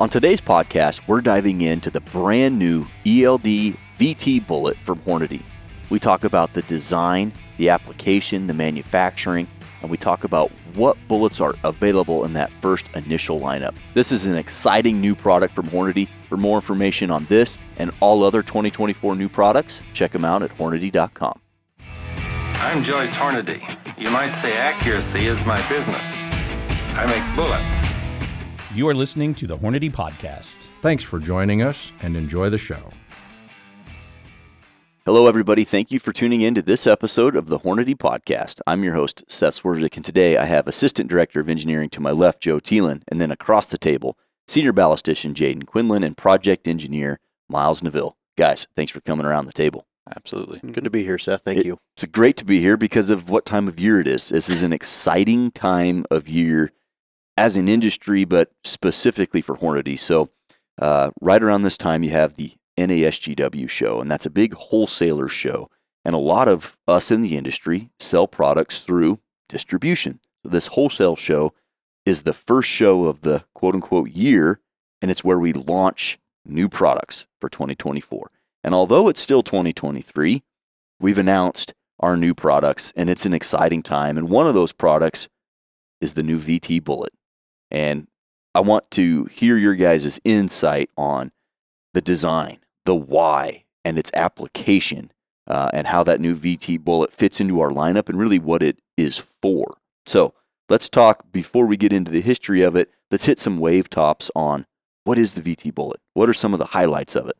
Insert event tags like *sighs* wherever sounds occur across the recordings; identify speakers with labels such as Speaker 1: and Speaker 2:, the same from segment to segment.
Speaker 1: On today's podcast, we're diving into the brand new ELD VT bullet from Hornady. We talk about the design, the application, the manufacturing, and we talk about what bullets are available in that first initial lineup. This is an exciting new product from Hornady. For more information on this and all other 2024 new products, check them out at Hornady.com.
Speaker 2: I'm Joyce Hornady. You might say accuracy is my business. I make bullets.
Speaker 3: You are listening to the Hornady Podcast.
Speaker 4: Thanks for joining us and enjoy the show.
Speaker 1: Hello, everybody. Thank you for tuning in to this episode of the Hornady Podcast. I'm your host, Seth Swerczek, and today I have Assistant Director of Engineering to my left, Joe Thielen, and then across the table, Senior Ballistician Jayden Quinlan and Project Engineer Miles Neville. Guys, thanks for coming around the table.
Speaker 5: Absolutely. Good to be here, Seth. Thank
Speaker 1: It-
Speaker 5: you.
Speaker 1: It's great to be here because of what time of year it is. This is an exciting time of year as an industry, but specifically for Hornady. So, uh, right around this time, you have the NASGW show, and that's a big wholesaler show. And a lot of us in the industry sell products through distribution. So this wholesale show is the first show of the quote unquote year, and it's where we launch new products for 2024. And although it's still 2023, we've announced our new products, and it's an exciting time. And one of those products is the new VT Bullet. And I want to hear your guys' insight on the design, the why, and its application, uh, and how that new VT Bullet fits into our lineup and really what it is for. So let's talk before we get into the history of it. Let's hit some wave tops on what is the VT Bullet? What are some of the highlights of it?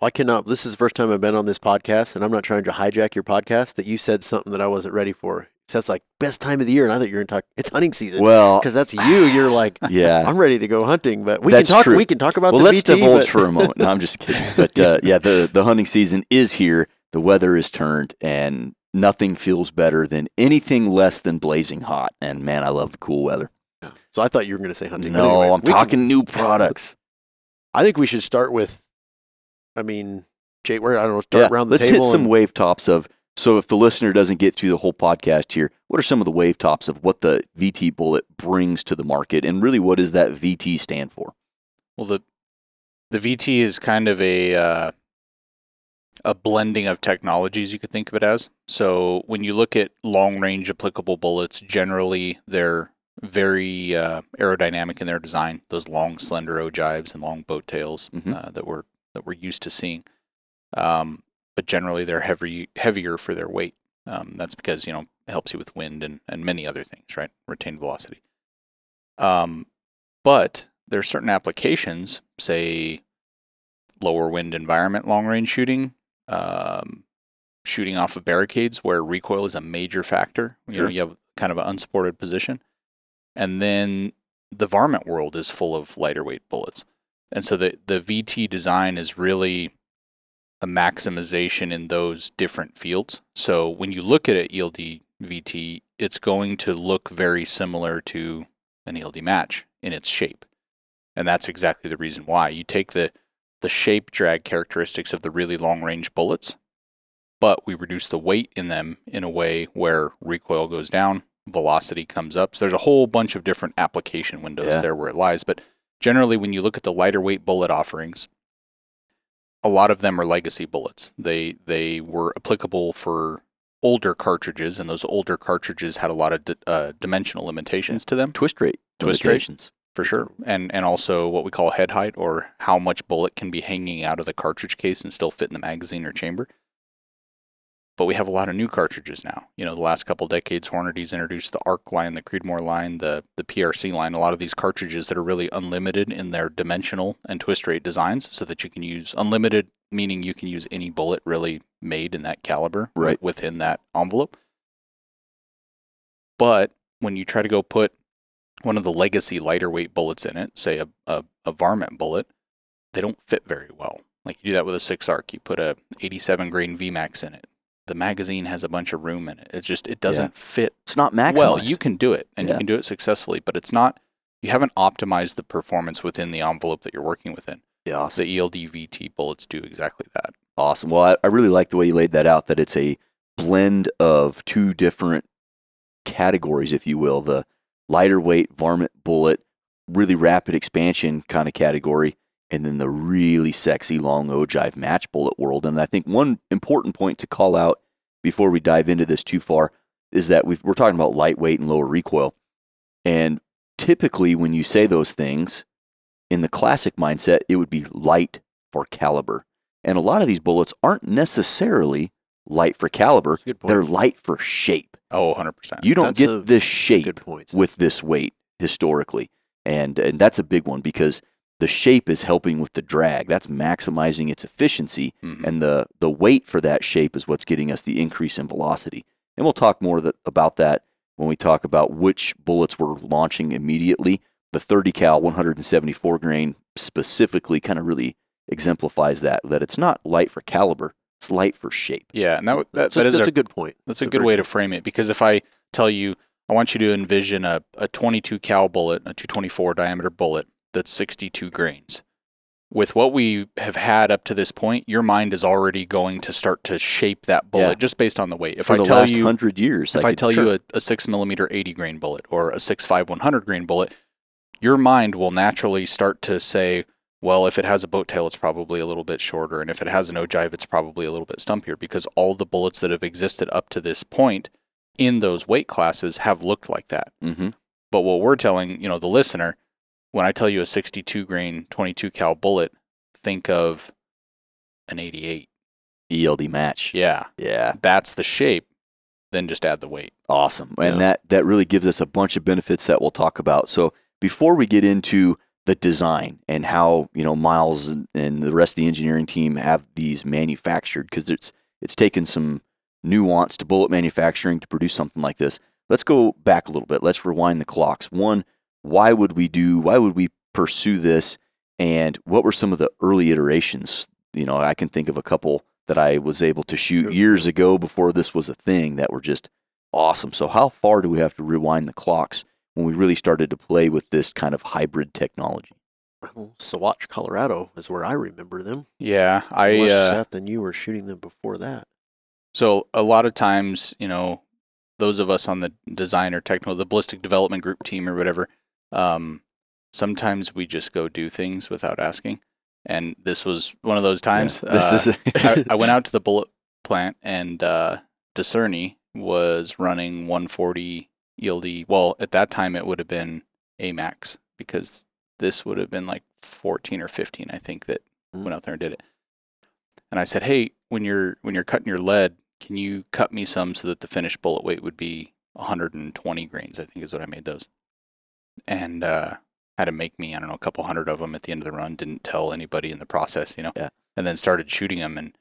Speaker 5: Well, I cannot. This is the first time I've been on this podcast, and I'm not trying to hijack your podcast. That you said something that I wasn't ready for. Seth's like best time of the year, and I thought you were going to talk. It's hunting season.
Speaker 1: Well,
Speaker 5: because that's you. You're like, *sighs*
Speaker 1: yeah.
Speaker 5: I'm ready to go hunting, but we
Speaker 1: That's
Speaker 5: can talk.
Speaker 1: true.
Speaker 5: We can talk about
Speaker 1: well,
Speaker 5: the
Speaker 1: let's
Speaker 5: VT,
Speaker 1: divulge
Speaker 5: but-
Speaker 1: for a moment. No, I'm just kidding. *laughs* But uh, yeah, the the hunting season is here. The weather is turned, and nothing feels better than anything less than blazing hot. And man, I love the cool weather.
Speaker 5: so I thought you were going to say hunting.
Speaker 1: No,
Speaker 5: anyway,
Speaker 1: I'm
Speaker 5: we can-
Speaker 1: talking new products. *laughs*
Speaker 5: I think we should start with. I mean, Jay, where I don't know. Start
Speaker 1: yeah,
Speaker 5: around the
Speaker 1: let's
Speaker 5: table.
Speaker 1: hit some
Speaker 5: and-
Speaker 1: wave tops of. So, if the listener doesn't get through the whole podcast here, what are some of the wave tops of what the VT bullet brings to the market, and really, what does that VT stand for?
Speaker 6: Well, the the VT is kind of a uh, a blending of technologies. You could think of it as. So when you look at long range applicable bullets, generally they're very uh, aerodynamic in their design. Those long, slender ogives and long boat tails
Speaker 1: Mhm.
Speaker 6: uh, that we're that we're used to seeing. Um, but generally they're heavy heavier for their weight. Um, that's because you know it helps you with wind and, and many other things, right? Retained velocity. Um, but are certain applications, say lower wind environment long range shooting, um, shooting off of barricades where recoil is a major factor. You know,
Speaker 1: Sure.
Speaker 6: you have kind of an unsupported position. And then the varmint world is full of lighter weight bullets. And so the, the VT design is really a maximization in those different fields. So when you look at an ELD VT, it's going to look very similar to an ELD match in its shape. And that's exactly the reason why. You take the the shape drag characteristics of the really long range bullets, but we reduce the weight in them in a way where recoil goes down, velocity comes up. So there's a whole bunch of different application windows
Speaker 1: Yeah.
Speaker 6: there where it lies. But generally, when you look at the lighter weight bullet offerings, a lot of them are legacy bullets. They they were applicable for older cartridges, and those older cartridges had a lot of di- uh, dimensional limitations to them
Speaker 1: Twist rate.
Speaker 6: Twist rate. for sure, and and also what we call head height, or how much bullet can be hanging out of the cartridge case and still fit in the magazine or chamber. But we have a lot of new cartridges now. You know, the last couple decades, Hornady's introduced the Arc line, the Creedmoor line, the the PRC line. A lot of these cartridges that are really unlimited in their dimensional and twist rate designs, so that you can use unlimited, meaning you can use any bullet really made in that caliber
Speaker 1: Right.
Speaker 6: within that envelope. But when you try to go put one of the legacy lighter weight bullets in it, say a, a, a varmint bullet, they don't fit very well. Like you do that with a six arc, you put a 87 grain VMAX in it. The magazine has a bunch of room in it. It's just it doesn't fit
Speaker 1: It's not maximized.
Speaker 6: well. You can do it, and
Speaker 1: Yeah.
Speaker 6: you can do it successfully, but it's not. You haven't optimized the performance within the envelope that you're working within.
Speaker 1: yeah, awesome.
Speaker 6: The E ELD VT bullets do exactly that.
Speaker 1: Awesome. Well, I, I really like the way you laid that out. That it's a blend of two different categories, if you will. The lighter weight varmint bullet really rapid expansion kind of category, and then the really sexy long ogive match bullet world. And I think one important point to call out before we dive into this too far is that we've, we're talking about lightweight and lower recoil. And typically, when you say those things, in the classic mindset, it would be light for caliber. And a lot of these bullets aren't necessarily light for caliber, they're light for shape.
Speaker 6: Oh, 100%.
Speaker 1: You don't
Speaker 5: That's
Speaker 1: get this shape with this weight historically. And and that's a big one because the shape is helping with the drag. That's maximizing its efficiency
Speaker 6: Mhm.
Speaker 1: and the the weight for that shape is what's getting us the increase in velocity. And we'll talk more that, about that when we talk about which bullets we're launching immediately. The 30 cal 174 grain specifically kind of really exemplifies that that it's not light for caliber, it's light for shape.
Speaker 6: Yeah, and that, that,
Speaker 5: that's,
Speaker 6: that
Speaker 5: a,
Speaker 6: is
Speaker 5: that's
Speaker 6: a,
Speaker 5: a good point.
Speaker 6: that's a
Speaker 5: That's
Speaker 6: good
Speaker 5: very
Speaker 6: way to frame it because if I tell you, I want you to envision a, a 22 cal bullet, a 224 diameter bullet that's 62 grains. With what we have had up to this point, your mind is already going to start to shape that bullet
Speaker 1: Yeah.
Speaker 6: just based on the weight. If
Speaker 1: for
Speaker 6: I
Speaker 1: the
Speaker 6: tell
Speaker 1: last
Speaker 6: you,
Speaker 1: hundred years,
Speaker 6: if I,
Speaker 1: could-
Speaker 6: tell
Speaker 1: sure.
Speaker 6: you a, a six millimeter 80 grain bullet or a six five 100 grain bullet, your mind will naturally start to say, well, if it has a boat tail, it's probably a little bit shorter. And if it has an ogive, it's probably a little bit stumpier because all the bullets that have existed up to this point in those weight classes have looked like that.
Speaker 1: Mhm.
Speaker 6: But what we're telling, you know, the listener, when I tell you a 62 grain 22 cal bullet, think of an 88.
Speaker 1: ELD match.
Speaker 6: Yeah,
Speaker 1: Yeah.
Speaker 6: that's the shape. Then just add the weight.
Speaker 1: Awesome. And
Speaker 6: Yeah.
Speaker 1: that, that really gives us a bunch of benefits that we'll talk about. So before we get into the design and how, you know, Miles and, and the rest of the engineering team have these manufactured, because it's it's taken some nuance to bullet manufacturing to produce something like this. Let's go back a little bit. Let's rewind the clocks. One, why would we do why would we pursue this? And what were some of the early iterations? You know, I can think of a couple that I was able to shoot years ago before this was a thing that were just awesome. So how far do we have to rewind the clocks when we really started to play with this kind of hybrid technology?
Speaker 5: Well, Sawatch, Colorado is where I remember them.
Speaker 6: Yeah, I
Speaker 5: Less
Speaker 6: uh,
Speaker 5: Seth than you were shooting them before that.
Speaker 6: So a lot of times, you know, those of us on the design or technical, the ballistic development group team or whatever, um, sometimes we just go do things without asking. And this was one of those times.
Speaker 1: Yeah. This
Speaker 6: Uh,
Speaker 1: is
Speaker 6: I, I went *laughs* out to the bullet plant and uh, Discerny was running 140 ELD. Well, at that time it would have been AMAX because this would have been like 14 or 15, I think, that
Speaker 5: Mm.
Speaker 6: went out there and did it. And I said, "Hey, when you're when you're cutting your lead, can you cut me some so that the finished bullet weight would be 120 grains? I think is what I made those." And uh, had to make me I don't know a couple hundred of them at the end of the run. Didn't tell anybody in the process, you know.
Speaker 1: Yeah.
Speaker 6: And then started shooting them and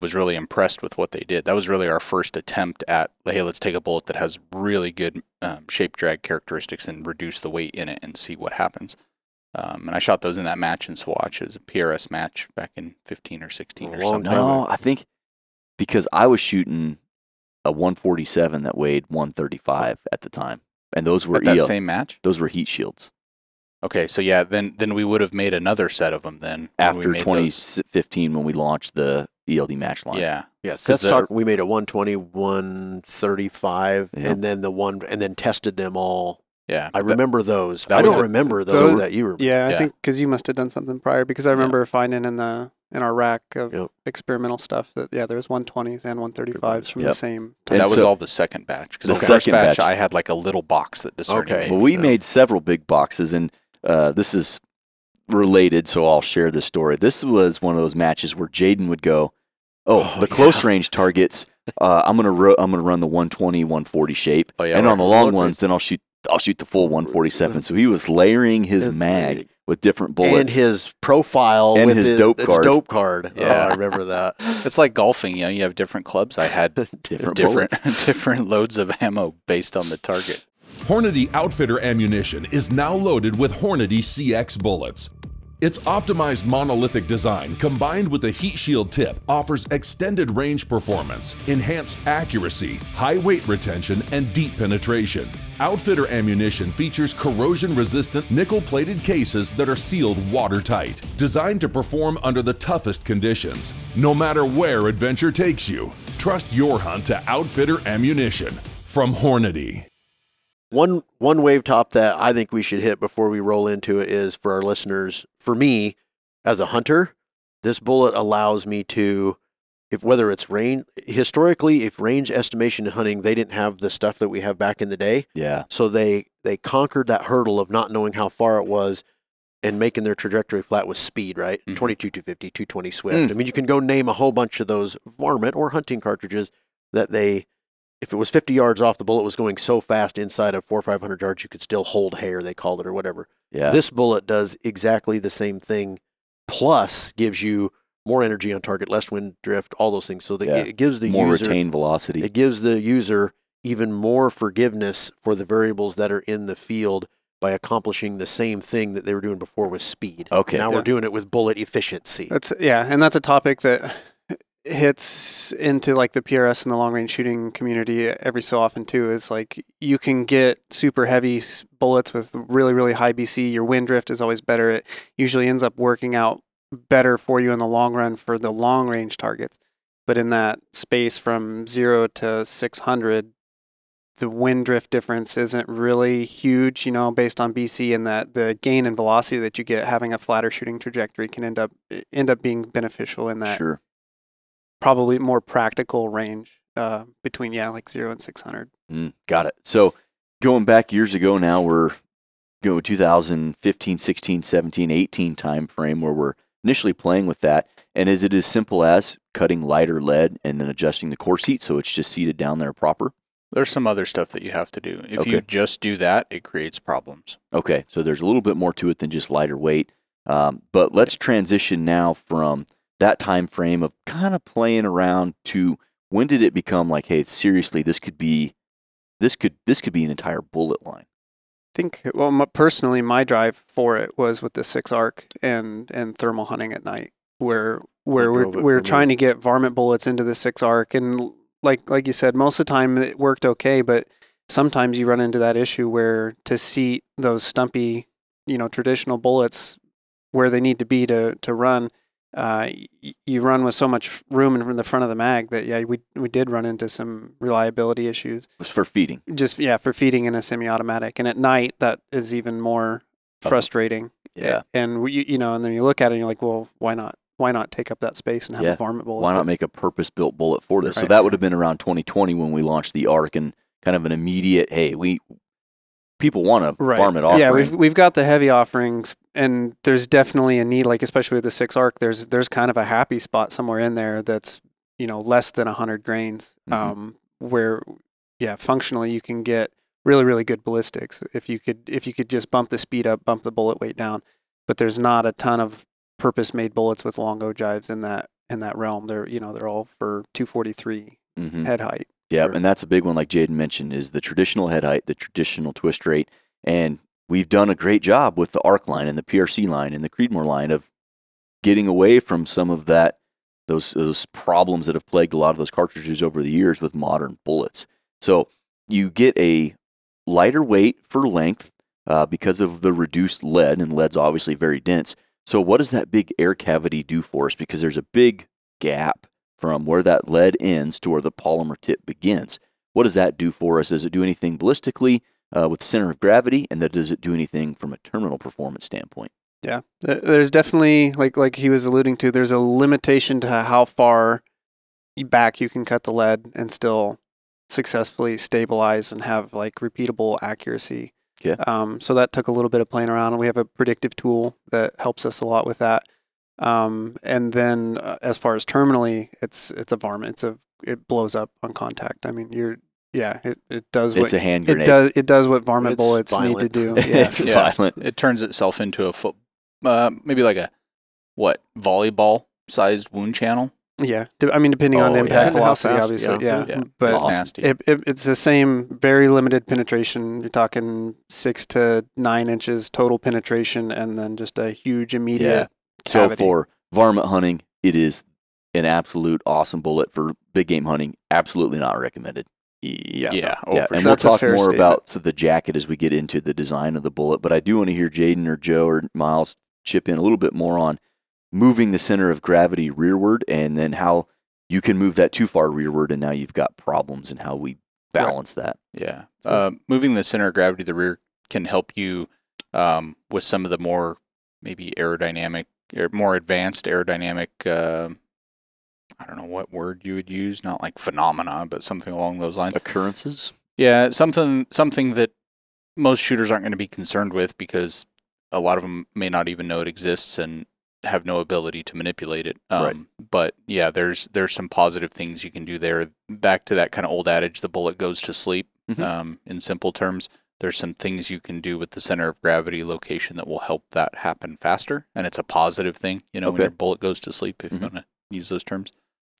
Speaker 6: was really impressed with what they did. That was really our first attempt at hey, let's take a bullet that has really good um, shape drag characteristics and reduce the weight in it and see what happens. Um, and I shot those in that match in Sawatch. It was a PRS match back in 15 or 16
Speaker 5: A
Speaker 6: or something.
Speaker 1: no, I think because I was shooting a 147 that weighed 135 at the time, and those were
Speaker 6: At that
Speaker 1: EL
Speaker 6: same match?
Speaker 1: those were heat shields.
Speaker 6: Okay, so yeah, then then we would have made another set of them then when we
Speaker 1: After
Speaker 6: made those.
Speaker 1: 2015, when we launched the ELD match line,
Speaker 6: Yeah,
Speaker 5: Yeah, Seth's
Speaker 6: the-
Speaker 5: talk, we made a 120, 135,
Speaker 1: Yeah.
Speaker 5: and then the one, and then tested them all.
Speaker 6: yeah.
Speaker 5: I
Speaker 6: That-
Speaker 5: remember those.
Speaker 6: that
Speaker 5: I don't
Speaker 6: a-
Speaker 5: remember those,
Speaker 7: those-
Speaker 5: that you remember.
Speaker 7: Yeah, I
Speaker 6: Yeah.
Speaker 7: think because you must have done something prior. Because I remember finding in the in our rack of
Speaker 5: Yep.
Speaker 7: experimental stuff that yeah, there's 120s and 135s from
Speaker 1: Yep.
Speaker 7: the same. Time.
Speaker 1: And
Speaker 6: that was
Speaker 1: so-
Speaker 6: all the second batch because
Speaker 1: The
Speaker 6: the, first
Speaker 1: second
Speaker 6: batch,
Speaker 1: batch.
Speaker 6: I had like a little box that Discerning
Speaker 5: Okay.
Speaker 1: Well, we
Speaker 5: Yeah.
Speaker 1: made several big boxes, and uh, this is related, so I'll share this story. This was one of those matches where Jayden would go, "Oh,
Speaker 5: Oh,
Speaker 1: the close range targets. Uh, I'm gonna ru- I'm gonna run the 120, 140 shape,
Speaker 6: Oh yeah,
Speaker 1: and
Speaker 6: right.
Speaker 1: on the long
Speaker 5: Look,
Speaker 1: ones, then I'll shoot I'll shoot the full 147." So he was layering his
Speaker 5: His
Speaker 1: mag
Speaker 5: mag.
Speaker 1: With different bullets And
Speaker 5: his profile
Speaker 1: And
Speaker 5: with
Speaker 1: his dope
Speaker 5: its
Speaker 1: card.
Speaker 5: dope card.
Speaker 6: Oh, yeah.
Speaker 5: Oh, I remember that.
Speaker 6: it's like golfing. You know, you have different clubs. I had *laughs*
Speaker 1: different,
Speaker 6: different *laughs* different loads of ammo based on the target.
Speaker 8: Hornady Outfitter ammunition is now loaded with Hornady CX bullets. Its optimized monolithic design combined with a heat shield tip offers extended range performance, enhanced accuracy, high weight retention, and deep penetration. Outfitter ammunition features corrosion resistant nickel plated cases that are sealed watertight, designed to perform under the toughest conditions. No matter where adventure takes you, trust your hunt to Outfitter ammunition from Hornady.
Speaker 5: One one wave top that I think we should hit before we roll into it is for our listeners. For me, as a hunter, this bullet allows me to, if whether it's range historically, if range estimation and hunting, they didn't have the stuff that we have back in the day.
Speaker 1: Yeah.
Speaker 5: So they they conquered that hurdle of not knowing how far it was and making their trajectory flat with speed, right?
Speaker 6: Mhm.
Speaker 5: 22 250, 220 Swift. I mean, you can go name a whole bunch of those varmint or hunting cartridges that they if it was 50 yards off the bullet was going so fast inside of 4 or 500 yards you could still hold hair they called it or whatever.
Speaker 1: Yeah.
Speaker 5: This bullet does exactly the same thing plus gives you more energy on target, less wind drift, all those things. So that
Speaker 1: Yeah.
Speaker 5: it gives the user
Speaker 1: more
Speaker 5: user
Speaker 1: retained velocity.
Speaker 5: it gives the user even more forgiveness for the variables that are in the field by accomplishing the same thing that they were doing before with speed.
Speaker 1: Okay.
Speaker 5: Now
Speaker 7: Yeah.
Speaker 5: we're doing it with bullet efficiency.
Speaker 7: That's yeah, and that's a topic that hits into like the PRS and the long range shooting community every so often too. Is like you can get super heavy bullets with really really high BC. Your wind drift is always better. It usually ends up working out better for you in the long run for the long range targets. But in that space from zero to six hundred, the wind drift difference isn't really huge, you know, based on BC, and that the gain in velocity that you get having a flatter shooting trajectory can end up end up being beneficial in that
Speaker 1: Sure.
Speaker 7: probably more practical range uh, between yeah, like zero and six hundred.
Speaker 1: Mm, got it. So going back years ago now, we're go 2015, 16, 17, 18 time frame where we're initially playing with that. And is it as simple as cutting lighter lead and then adjusting the core seat so it's just seated down there proper?
Speaker 6: There's some other stuff that you have to do. If you
Speaker 1: Okay.
Speaker 6: just do that, it creates problems.
Speaker 1: Okay, so there's a little bit more to it than just lighter weight. Um, but let's transition now from that time frame of kind of playing around to when did it become like, hey, seriously, this could be, this could this could be an entire bullet line.
Speaker 7: I think well, m- personally, my drive for it was with the six arc and and thermal hunting at night, where where we're we're trying to get varmint bullets into the six arc, and like like you said, most of the time it worked okay, but sometimes you run into that issue where to seat those stumpy, you know, traditional bullets where they need to be to to run. Uh, y- you run with so much room in the front of the mag that yeah we we did run into some reliability issues
Speaker 1: It was for feeding.
Speaker 7: just yeah for feeding in a semi-automatic and at night that is even more
Speaker 1: Oh.
Speaker 7: frustrating
Speaker 1: Yeah.
Speaker 7: and we, you know and then you look at it and you're like well why not why not take up that space and have
Speaker 1: Yeah.
Speaker 7: a varmint bullet
Speaker 1: Why not make a purpose built bullet for this? So that would have been around 2020 when we launched the ARC and kind of an immediate, hey, we people want a
Speaker 7: right
Speaker 1: varmint offering.
Speaker 7: yeah we've, we've got the heavy offerings and there's definitely a need like especially with the six arc there's there's kind of a happy spot somewhere in there that's you know less than 100 grains
Speaker 1: Mhm.
Speaker 7: um where yeah functionally you can get really really good ballistics if you could if you could just bump the speed up bump the bullet weight down but there's not a ton of purpose made bullets with long ogives in that in that realm they're you know they're all for 243
Speaker 1: Mhm.
Speaker 7: head height
Speaker 1: Yeah,
Speaker 5: Sure.
Speaker 1: and that's a big one, like Jayden mentioned, is the traditional head height, the traditional twist rate, and we've done a great job with the ARC line and the PRC line and the Creedmoor line of getting away from some of that those those problems that have plagued a lot of those cartridges over the years with modern bullets. So you get a lighter weight for length uh, because of the reduced lead, and lead's obviously very dense. So what does that big air cavity do for us? Because there's a big gap from where that lead ends to where the polymer tip begins. What does that do for us? Does it do anything ballistically uh, with center of gravity, and then does it do anything from a terminal performance standpoint?
Speaker 7: Yeah, there's definitely like like he was alluding to. There's a limitation to how far back you can cut the lead and still successfully stabilize and have like repeatable accuracy.
Speaker 1: Yeah.
Speaker 7: Um, so that took a little bit of playing around, we have a predictive tool that helps us a lot with that. Um, and then uh, as far as terminally, it's it's a varmint. It's a it blows up on contact. I mean, you're yeah, it, it does what
Speaker 1: It's a hand grenade.
Speaker 7: it does it does what varmint
Speaker 5: It's
Speaker 7: bullets need to do. *laughs* Yeah.
Speaker 1: it's
Speaker 6: Yeah.
Speaker 1: violent.
Speaker 6: It turns itself into a foot, uh, maybe like a what volleyball sized wound channel.
Speaker 7: Yeah, I mean, depending on
Speaker 1: Oh,
Speaker 7: impact
Speaker 1: yeah.
Speaker 7: Velocity, obviously,
Speaker 5: yeah.
Speaker 7: yeah.
Speaker 6: Yeah,
Speaker 7: But
Speaker 6: it's nasty.
Speaker 7: it, it, it's the same, very limited penetration. You're talking six to nine inches total penetration, and then just a huge immediate
Speaker 1: So
Speaker 7: cavity.
Speaker 1: for varmint hunting, it is an absolute awesome bullet. For big game hunting, absolutely not recommended.
Speaker 7: yeah,
Speaker 6: yeah, oh,
Speaker 1: yeah,
Speaker 6: for
Speaker 1: and
Speaker 6: sure.
Speaker 7: That's
Speaker 1: we'll talk more
Speaker 7: statement.
Speaker 1: about so the jacket as we get into the design of the bullet. But I do want to hear Jayden or Joe or Miles chip in a little bit more on moving the center of gravity rearward, and then how you can move that too far rearward, and now you've got problems and how we balance that.
Speaker 6: Yeah. Uh, moving the center of gravity to the rear can help you um, with some of the more maybe aerodynamic or more advanced aerodynamic. Uh, I don't know what word you would use, not like phenomena, but something along those lines.
Speaker 1: Occurrences.
Speaker 6: Yeah, something something that most shooters aren't going to be concerned with because a lot of them may not even know it exists and have no ability to manipulate it. Um,
Speaker 1: Right.
Speaker 6: But yeah, there's there's some positive things you can do there. Back to that kind of old adage, the bullet goes to sleep.
Speaker 1: Mhm.
Speaker 6: Um, in simple terms, there's some things you can do with the center of gravity location that will help that happen faster, and it's a positive thing. You know, when your bullet goes to sleep, if
Speaker 1: Mhm.
Speaker 6: you want to use those terms.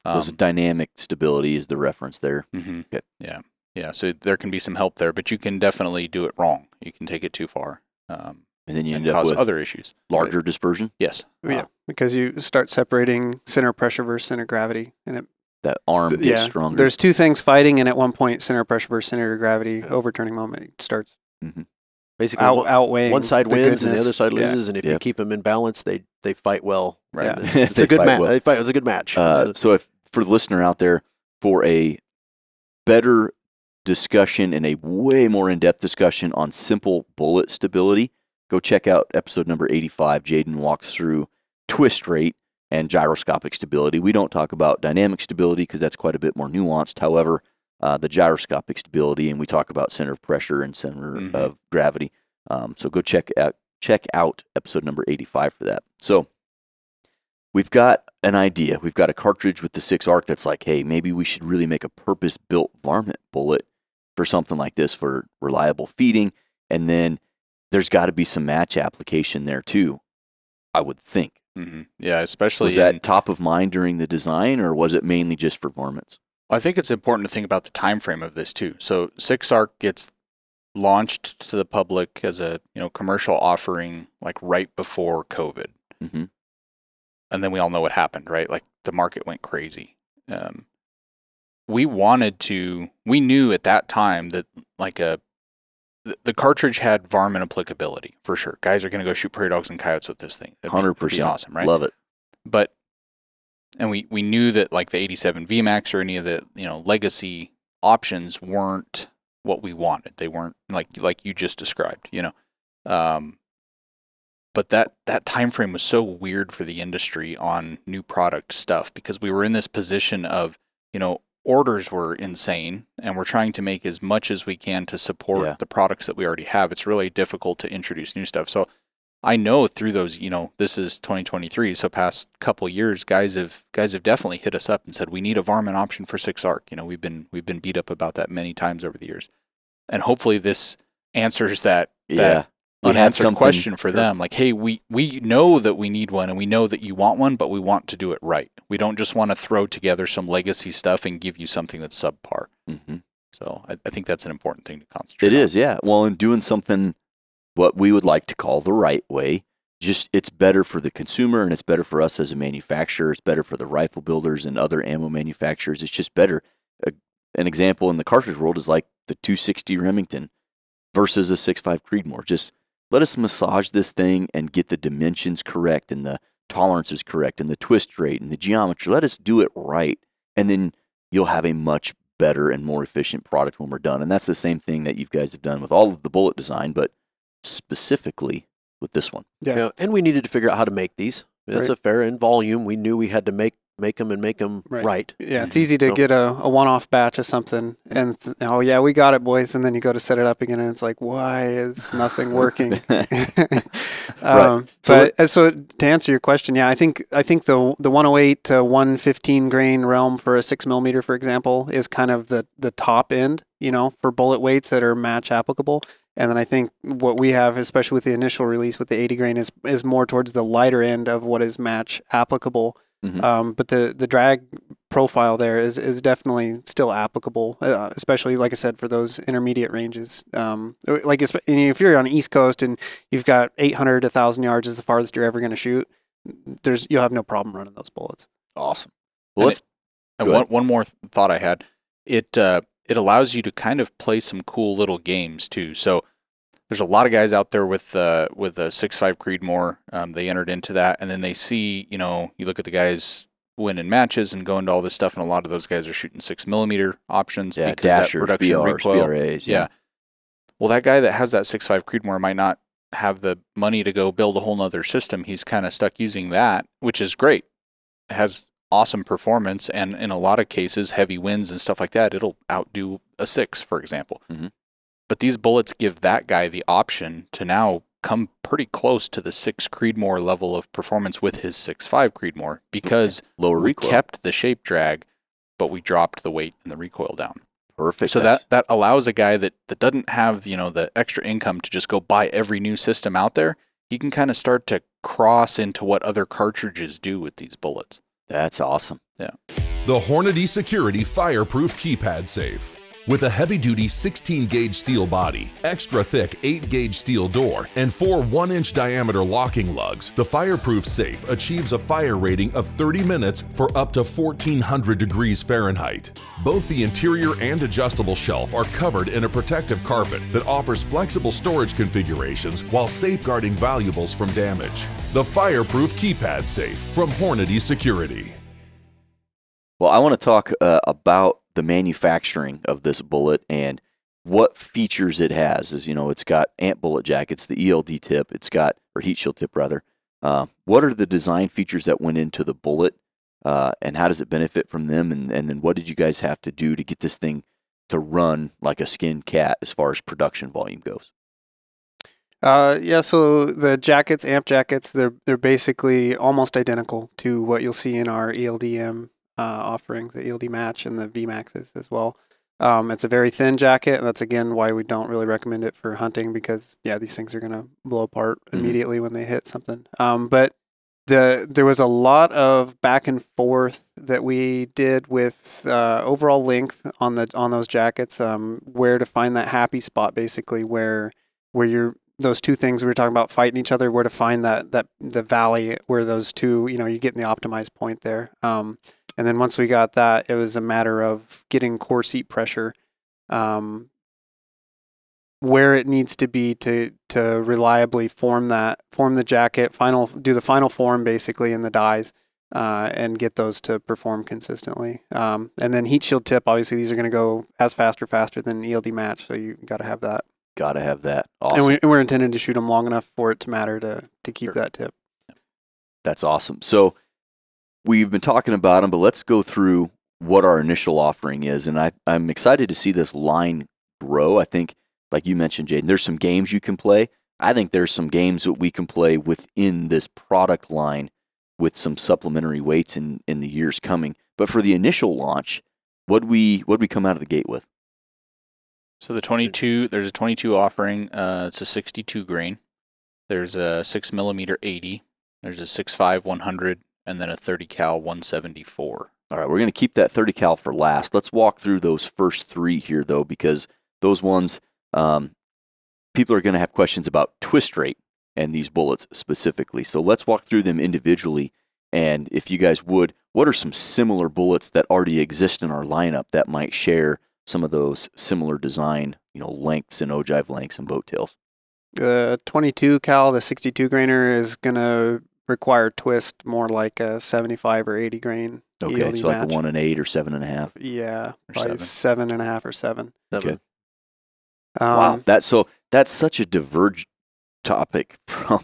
Speaker 1: Those
Speaker 6: Um,
Speaker 1: dynamic stability is the reference there.
Speaker 6: hmm
Speaker 1: Okay.
Speaker 6: Yeah, yeah. So there can be some help there, but you can definitely do it wrong. You can take it too far um,
Speaker 1: And then you
Speaker 6: and
Speaker 1: end up
Speaker 6: cause
Speaker 1: with
Speaker 6: other issues.
Speaker 1: larger dispersion.
Speaker 6: Yes.
Speaker 7: Yeah, because you start separating center pressure versus center gravity, and it,
Speaker 1: That arm
Speaker 7: th-
Speaker 1: gets
Speaker 7: yeah,
Speaker 1: stronger.
Speaker 7: there's two things fighting, and at one point, center pressure versus center of gravity overturning moment starts
Speaker 5: Basically,
Speaker 7: out,
Speaker 5: one,
Speaker 7: outweighing.
Speaker 5: one side
Speaker 7: the
Speaker 5: wins and the other side
Speaker 7: Yeah.
Speaker 5: loses, and if you keep them in balance, they they fight well.
Speaker 6: Right.
Speaker 7: Yeah. *laughs* *laughs*
Speaker 5: It's
Speaker 1: They
Speaker 5: a good match.
Speaker 1: well.
Speaker 5: Fight. It was a good match.
Speaker 1: Uh,
Speaker 5: So-
Speaker 1: so if for the listener out there, for a better discussion and a way more in-depth discussion on simple bullet stability, go check out episode number 85. Jayden walks through twist rate and gyroscopic stability. We don't talk about dynamic stability because that's quite a bit more nuanced. However, uh, the gyroscopic stability, and we talk about center of pressure and center
Speaker 6: Mhm.
Speaker 1: of gravity. Um, so go check out check out episode number 85 for that. So we've got an idea. We've got a cartridge with the six arc that's like, hey, maybe we should really make a purpose built varmint bullet for something like this for reliable feeding. And then there's got to be some match application there too, I would think.
Speaker 6: Hmm Yeah, especially
Speaker 1: Was that
Speaker 6: in-
Speaker 1: top of mind during the design or was it mainly just performance?
Speaker 6: I think it's important to think about the time frame of this too. So Six Arc gets launched to the public as a you know commercial offering like right before COVID,
Speaker 1: Mhm.
Speaker 6: and then we all know what happened, right? Like the market went crazy. Um, we wanted to. We knew at that time that like a the, cartridge had varmint applicability for sure. Guys are going to go shoot prairie dogs and coyotes with this thing.
Speaker 1: Hundred percent,
Speaker 6: awesome, right?
Speaker 1: Love it.
Speaker 6: but and we we knew that like the 87 VMAX or any of the you know legacy options weren't what we wanted. They weren't like like you just described, you know. Um, but that that time frame was so weird for the industry on new product stuff because we were in this position of you know orders were insane and we're trying to make as much as we can to support
Speaker 1: Yeah.
Speaker 6: the products that we already have. It's really difficult to introduce new stuff. So I know through those, you know, this is 2023, so past couple years, guys have guys have definitely hit us up and said we need a varmint option for six arc. You know, we've been we've been beat up about that many times over the years, and hopefully this answers that
Speaker 1: Yeah. We had
Speaker 6: unanswered question for them. Like, hey, we we know that we need one, and we know that you want one, but we want to do it right. We don't just want to throw together some legacy stuff and give you something that's subpar.
Speaker 1: hmm
Speaker 6: So I, I think that's an important thing to concentrate.
Speaker 1: It
Speaker 6: on.
Speaker 1: is, yeah. Well, in doing something what we would like to call the right way, just it's better for the consumer and it's better for us as a manufacturer. It's better for the rifle builders and other ammo manufacturers. It's just better. A, an example in the cartridge world is like the 260 Remington versus a 6.5 Creedmoor. Just let us massage this thing and get the dimensions correct and the tolerances correct and the twist rate and the geometry. Let us do it right. And then you'll have a much better and more efficient product when we're done. And that's the same thing that you guys have done with all of the bullet design, but specifically with this one.
Speaker 7: Yeah.
Speaker 5: Yeah, and we needed to figure out how to make these. That's
Speaker 7: Right.
Speaker 5: a fair in volume. We knew we had to make make them and make them
Speaker 7: Right.
Speaker 5: right.
Speaker 7: Yeah, it's easy to
Speaker 5: So-
Speaker 7: get a, a one off batch of something and, th- oh, yeah, we got it, boys. And then you go to set it up again and it's like, why is nothing *laughs* working? *laughs* um,
Speaker 1: So
Speaker 7: but uh, so to answer your question, yeah, I think I think the the 108 to 115 grain realm for a six millimeter, for example, is kind of the the top end, you know, for bullet weights that are match applicable. And then I think what we have, especially with the initial release with the 80 grain, is is more towards the lighter end of what is match applicable.
Speaker 1: Mhm.
Speaker 7: Um, but the the drag profile there is is definitely still applicable, uh, especially like I said for those intermediate ranges. Um, like if you're on the East Coast and you've got 800 to 1,000 yards is the farthest you're ever going to shoot, there's you'll have no problem running those bullets.
Speaker 1: Awesome. Well,
Speaker 6: And
Speaker 1: let's
Speaker 6: And one, one more thought I had, it uh, it allows you to kind of play some cool little games too. So there's a lot of guys out there with uh, with a six five Creedmoor. Um, they entered into that, and then they see, you know, you look at the guys win in matches and go into all this stuff. And a lot of those guys are shooting six millimeter options
Speaker 1: Yeah,
Speaker 6: because that production
Speaker 1: BRs,
Speaker 6: recoil.
Speaker 1: BRAs.
Speaker 6: Yeah.
Speaker 1: Yeah.
Speaker 6: Well, that guy that has that six five Creedmoor might not have the money to go build a whole nother system. He's kind of stuck using that, which is great. It has awesome performance, and in a lot of cases, heavy winds and stuff like that, it'll outdo a six, for example.
Speaker 1: Mhm.
Speaker 6: But these bullets give that guy the option to now come pretty close to the six Creedmoor level of performance with his six five Creedmoor because
Speaker 1: Lower
Speaker 6: we
Speaker 1: recoil.
Speaker 6: kept the shape drag, but we dropped the weight and the recoil down.
Speaker 1: Perfect.
Speaker 6: So
Speaker 1: That's-
Speaker 6: that that allows a guy that that doesn't have you know the extra income to just go buy every new system out there. He can kind of start to cross into what other cartridges do with these bullets.
Speaker 1: that's awesome. Yeah.
Speaker 8: The Hornady Security Fireproof Keypad Safe. With a heavy duty 16 gauge steel body, extra thick 8 gauge steel door, and four 1 inch diameter locking lugs, the fireproof safe achieves a fire rating of 30 minutes for up to 1400 degrees Fahrenheit. Both the interior and adjustable shelf are covered in a protective carpet that offers flexible storage configurations while safeguarding valuables from damage. The Fireproof Keypad Safe from Hornady Security.
Speaker 1: Well, I want to talk uh, about the manufacturing of this bullet and what features it has. Is you know, it's got AMP bullet jackets, the ELD tip, it's got or heat shield tip rather. Uh, what are the design features that went into the bullet, uh, and how does it benefit from them? And and then what did you guys have to do to get this thing to run like a skinned cat as far as production volume goes?
Speaker 7: Uh, yeah, so the jackets, amp jackets, they're they're basically almost identical to what you'll see in our ELDM offerings, the ELD match and the VMAXs as well. Um, it's a very thin jacket, and that's again why we don't really recommend it for hunting because yeah, these things are gonna blow apart
Speaker 1: Mhm.
Speaker 7: immediately when they hit something. Um, but the there was a lot of back and forth that we did with uh, overall length on the on those jackets, um, where to find that happy spot, basically where where you're those two things we were talking about fighting each other, where to find that that the valley where those two, you know, you get in the optimized point there. And then once we got that, it was a matter of getting core seat pressure um, where it needs to be to to reliably form that form the jacket, final do the final form basically in the dies. Uh, and get those to perform consistently. Um, and then heat shield tip, obviously these are going to go as fast or faster than ELD match, so you got to have that.
Speaker 1: Got to have that. Awesome.
Speaker 7: And, we, and we're intending to shoot them long enough for it to matter to to keep
Speaker 1: Sure.
Speaker 7: that tip.
Speaker 1: That's awesome. So we've been talking about them, but let's go through what our initial offering is. And I, I'm excited to see this line grow. I think, like you mentioned, Jayden, there's some games you can play. I think there's some games that we can play within this product line with some supplementary weights in, in the years coming. But for the initial launch, what we what we come out of the gate with?
Speaker 6: So the 22, there's a 22 offering. Uh, it's a 62 grain. There's a six millimeter 80. There's a 6.5 100, and then a 30 cal 174.
Speaker 1: All right, we're going to keep that 30 cal for last. Let's walk through those first three here, though, because those ones, um, people are going to have questions about twist rate and these bullets specifically. So let's walk through them individually. And if you guys would, what are some similar bullets that already exist in our lineup that might share some of those similar design, you know, lengths and ogive lengths and boat tails?
Speaker 7: The 22 cal, the 62 grainer is going to require twist more like a 75 or 80 grain.
Speaker 1: Okay,
Speaker 7: ELD
Speaker 1: so like
Speaker 7: match.
Speaker 1: a one and eight or seven and a half.
Speaker 7: Yeah,
Speaker 6: Or
Speaker 7: probably
Speaker 6: seven.
Speaker 7: seven and a half or seven.
Speaker 5: Seven.
Speaker 7: Um,
Speaker 1: wow, that so that's such a diverged topic *laughs* from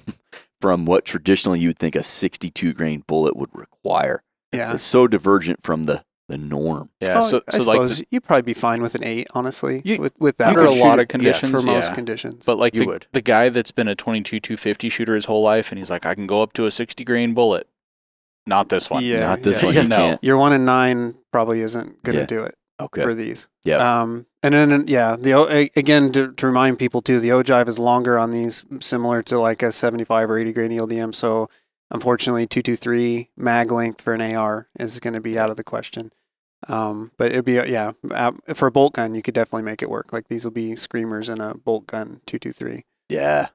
Speaker 1: from what traditionally you would think a 62 grain bullet would require.
Speaker 7: Yeah.
Speaker 1: It's so divergent from the the norm.
Speaker 6: Yeah.
Speaker 7: Oh,
Speaker 6: so
Speaker 7: I
Speaker 6: so like,
Speaker 7: suppose
Speaker 6: the,
Speaker 7: you'd probably be fine with an eight, honestly.
Speaker 6: You-
Speaker 7: with with that
Speaker 6: under a
Speaker 7: Shoot
Speaker 6: lot of conditions,
Speaker 7: for most
Speaker 6: yeah.
Speaker 7: conditions.
Speaker 6: but like
Speaker 5: You
Speaker 6: the,
Speaker 5: would.
Speaker 6: the guy that's been a 22 250 shooter his whole life, and he's like, I can go up to a 60 grain bullet. Not this one.
Speaker 7: Yeah,
Speaker 1: Not this
Speaker 7: yeah.
Speaker 1: one.
Speaker 6: Yeah, no.
Speaker 1: can't.
Speaker 7: your one and nine probably isn't going to
Speaker 1: Yeah.
Speaker 7: do it
Speaker 1: Okay.
Speaker 7: for these.
Speaker 1: Yeah.
Speaker 7: Um, and then yeah, the again to, to remind people too, the ogive is longer on these, similar to like a 75 or 80 grain ELDM. So unfortunately, 223 mag length for an AR is going to be out of the question. Um, but it'd be yeah, uh, for a bolt gun, you could definitely make it work. Like these will be screamers in a bolt gun 223.
Speaker 1: Yeah.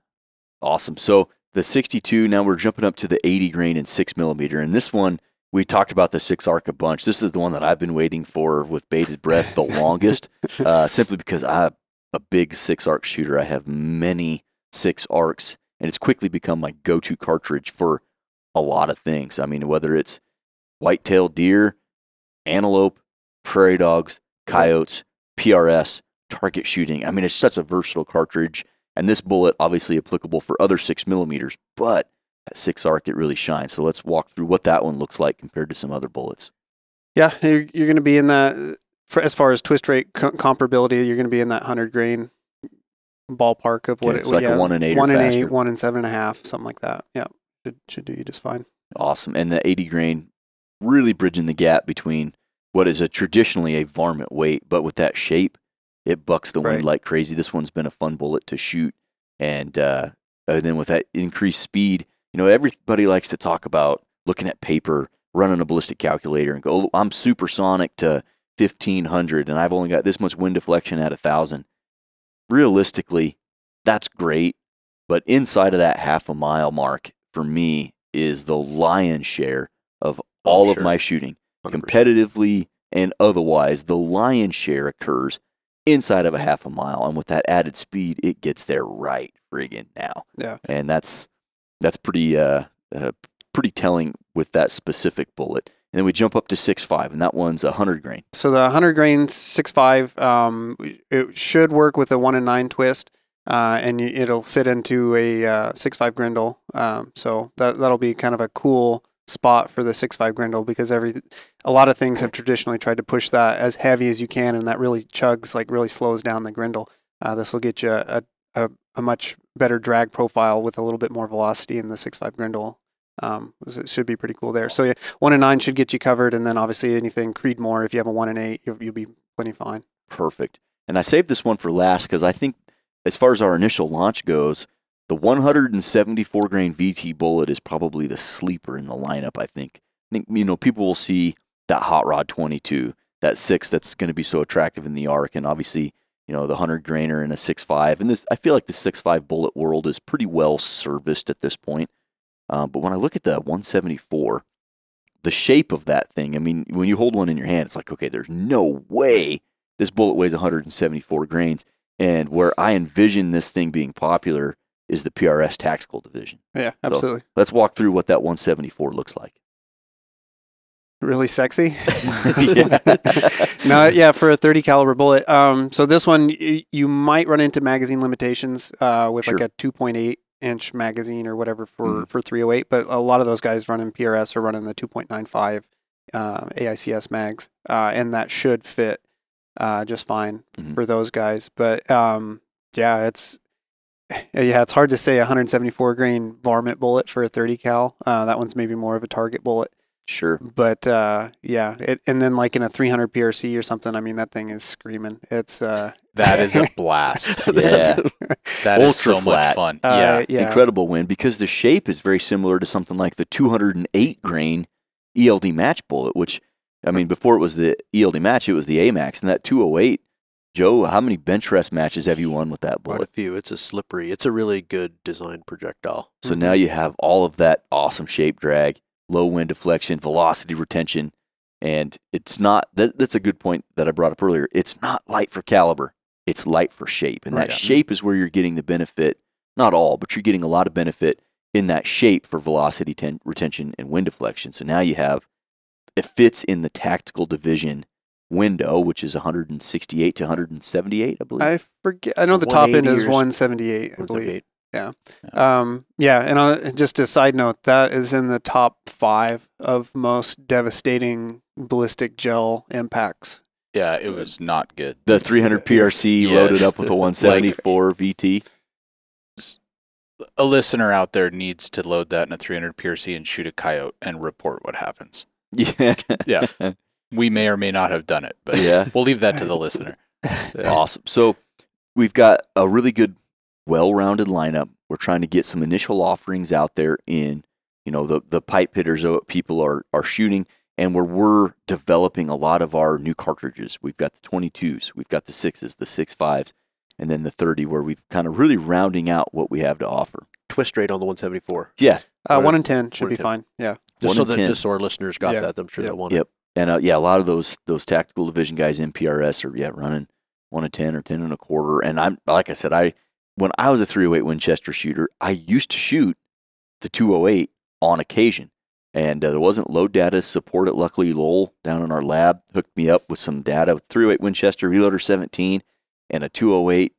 Speaker 1: Awesome. So the 62, now we're jumping up to the 80 grain and 6 millimeter. And this one, we talked about the 6 arc a bunch. This is the one that I've been waiting for with bated breath the longest, *laughs* uh, simply because I'm a big 6 arc shooter. I have many 6 arcs, and it's quickly become my go to cartridge for a lot of things. I mean, whether it's white-tailed deer, antelope, prairie dogs, coyotes, PRS, target shooting. I mean, it's such a versatile cartridge. And this bullet, obviously applicable for other six millimeters, but at six arc, it really shines. So let's walk through what that one looks like compared to some other bullets.
Speaker 7: Yeah, you're, you're going to be in that, for, as far as twist rate co- comparability, you're going to be in that 100 grain ballpark of what it
Speaker 1: it's like a one and eight
Speaker 7: one and
Speaker 1: faster.
Speaker 7: eight, one and seven and a half, something like that. Yeah, should, should do you just fine.
Speaker 1: Awesome. And the 80 grain really bridging the gap between what is a traditionally a varmint weight, but with that shape, it bucks the wind
Speaker 7: Right.
Speaker 1: like crazy. This one's been a fun bullet to shoot. And, uh, and then with that increased speed, you know, everybody likes to talk about looking at paper, running a ballistic calculator and go, "Oh, I'm supersonic to 1500 and I've only got this much wind deflection at a 1000. Realistically, that's great. But inside of that half a mile mark, for me, is the lion's share of all of my shooting.
Speaker 5: 100%.
Speaker 1: Competitively and otherwise, the lion's share occurs inside of a half a mile. And with that added speed, it gets there right friggin' now.
Speaker 7: Yeah.
Speaker 1: And that's that's pretty uh, uh pretty telling with that specific bullet. And then we jump up to six five, and that one's a hundred grain.
Speaker 7: So the 100 grain 6.5, um, it should work with a 1 and 9 twist, uh, and it'll fit into a uh, 6.5 Grendel. Um, so that, that'll be kind of a cool spot for the 6.5 Grendel because every a lot of things have traditionally tried to push that as heavy as you can, and that really chugs, like really slows down the Grendel. Uh, this will get you a, a, a much better drag profile with a little bit more velocity in the 6.5 Grendel. Um, it should be pretty cool there. So yeah, one and nine should get you covered, and then obviously anything Creedmoor. If you have a one and eight, you'll, you'll be plenty fine.
Speaker 1: Perfect. And I saved this one for last because I think, as far as our initial launch goes, the 174 grain VT bullet is probably the sleeper in the lineup. I think. I think you know people will see that hot rod 22, that six that's going to be so attractive in the arc, and obviously you know the 100 grainer and a 6.5. And this, I feel like the 6.5 bullet world is pretty well serviced at this point. Um, but when I look at the 174, the shape of that thing, I mean, when you hold one in your hand, it's like, okay, there's no way this bullet weighs 174 grains. And where I envision this thing being popular is the PRS tactical division.
Speaker 7: Yeah, absolutely.
Speaker 1: Let's walk through what that 174 looks like.
Speaker 7: Really sexy.
Speaker 1: Yeah. *laughs* *laughs*
Speaker 7: no, yeah, for a 30 caliber bullet. Um, so this one y- you might run into magazine limitations uh, with like a 2.8 inch magazine or whatever for
Speaker 1: Mhm.
Speaker 7: for 308. But a lot of those guys running PRS are running the 2.95 uh, AICS mags, uh, and that should fit uh, just fine
Speaker 1: Mhm.
Speaker 7: for those guys. But um, yeah, it's yeah, it's hard to say 174 grain varmint bullet for a 30 cal. Uh, that one's maybe more of a target bullet.
Speaker 1: Sure.
Speaker 7: But uh, yeah, it, and then like in a 300 PRC or something, I mean that thing is screaming. It's uh,
Speaker 6: That is a *laughs* blast.
Speaker 1: Yeah. *laughs*
Speaker 6: That is *laughs*
Speaker 1: Ultra
Speaker 6: so
Speaker 1: flat.
Speaker 6: much fun.
Speaker 7: uh,
Speaker 6: yeah.
Speaker 7: yeah,
Speaker 1: Incredible win because the shape is very similar to something like the 208 grain ELD match bullet, which, I mean, before it was the ELD match, it was the AMAX. And that 208, Joe, how many bench rest matches have you won with that bullet?
Speaker 5: Quite a few. It's a slippery. It's a really good designed projectile.
Speaker 1: So now mm-hmm. you have all of that awesome shape drag, low wind deflection, velocity retention, and it's not. That, that's a good point that I brought up earlier. It's not light for caliber; it's light for shape, and
Speaker 5: Right.
Speaker 1: that shape is where you're getting the benefit. Not all, but you're getting a lot of benefit in that shape for velocity ten- retention and wind deflection. So now you have it fits in the tactical division window, which is 168 to 178, I believe.
Speaker 7: I forget. I know the top end is 178, I believe.
Speaker 5: 178.
Speaker 7: Um, yeah, and uh, just a side note, that is in the top five of most devastating ballistic gel impacts.
Speaker 6: Yeah, it was not good.
Speaker 1: the 300 PRC
Speaker 6: Yes.
Speaker 1: loaded up with a *laughs* 174 VT.
Speaker 6: A listener out there needs to load that in a 300 PRC and shoot a coyote and report what happens. *laughs*
Speaker 1: Yeah.
Speaker 6: Yeah. *laughs* We may or may not have done it, but
Speaker 1: Yeah.
Speaker 6: we'll leave that to the listener. *laughs*
Speaker 1: Awesome. So we've got a really good, well-rounded lineup. We're trying to get some initial offerings out there in, you know, the the pipe hitters that people are are shooting, and where we're developing a lot of our new cartridges. We've got the 22s, we've got the sixes, the six fives, and then the 30, where we've kind of really rounding out what we have to offer.
Speaker 5: Twist rate on the 174.
Speaker 1: Yeah,
Speaker 7: Uh,
Speaker 5: One
Speaker 7: one
Speaker 5: in-
Speaker 7: in ten should be
Speaker 5: 10.
Speaker 7: fine. Yeah.
Speaker 5: Just
Speaker 1: One
Speaker 5: so
Speaker 1: in
Speaker 5: that
Speaker 1: 10.
Speaker 5: just so our listeners got
Speaker 7: Yeah.
Speaker 5: that. I'm sure
Speaker 7: Yep.
Speaker 5: that one.
Speaker 1: Yep. And uh, yeah, a lot of those those tactical division guys in PRS are yeah running one and ten or ten and a quarter. And I'm like I said, I when I was a 308 Winchester shooter, I used to shoot the 208 on occasion. and uh, there wasn't load data support it. Luckily, Lowell down in our lab hooked me up with some data with 308 Winchester Reloader 17 and a 208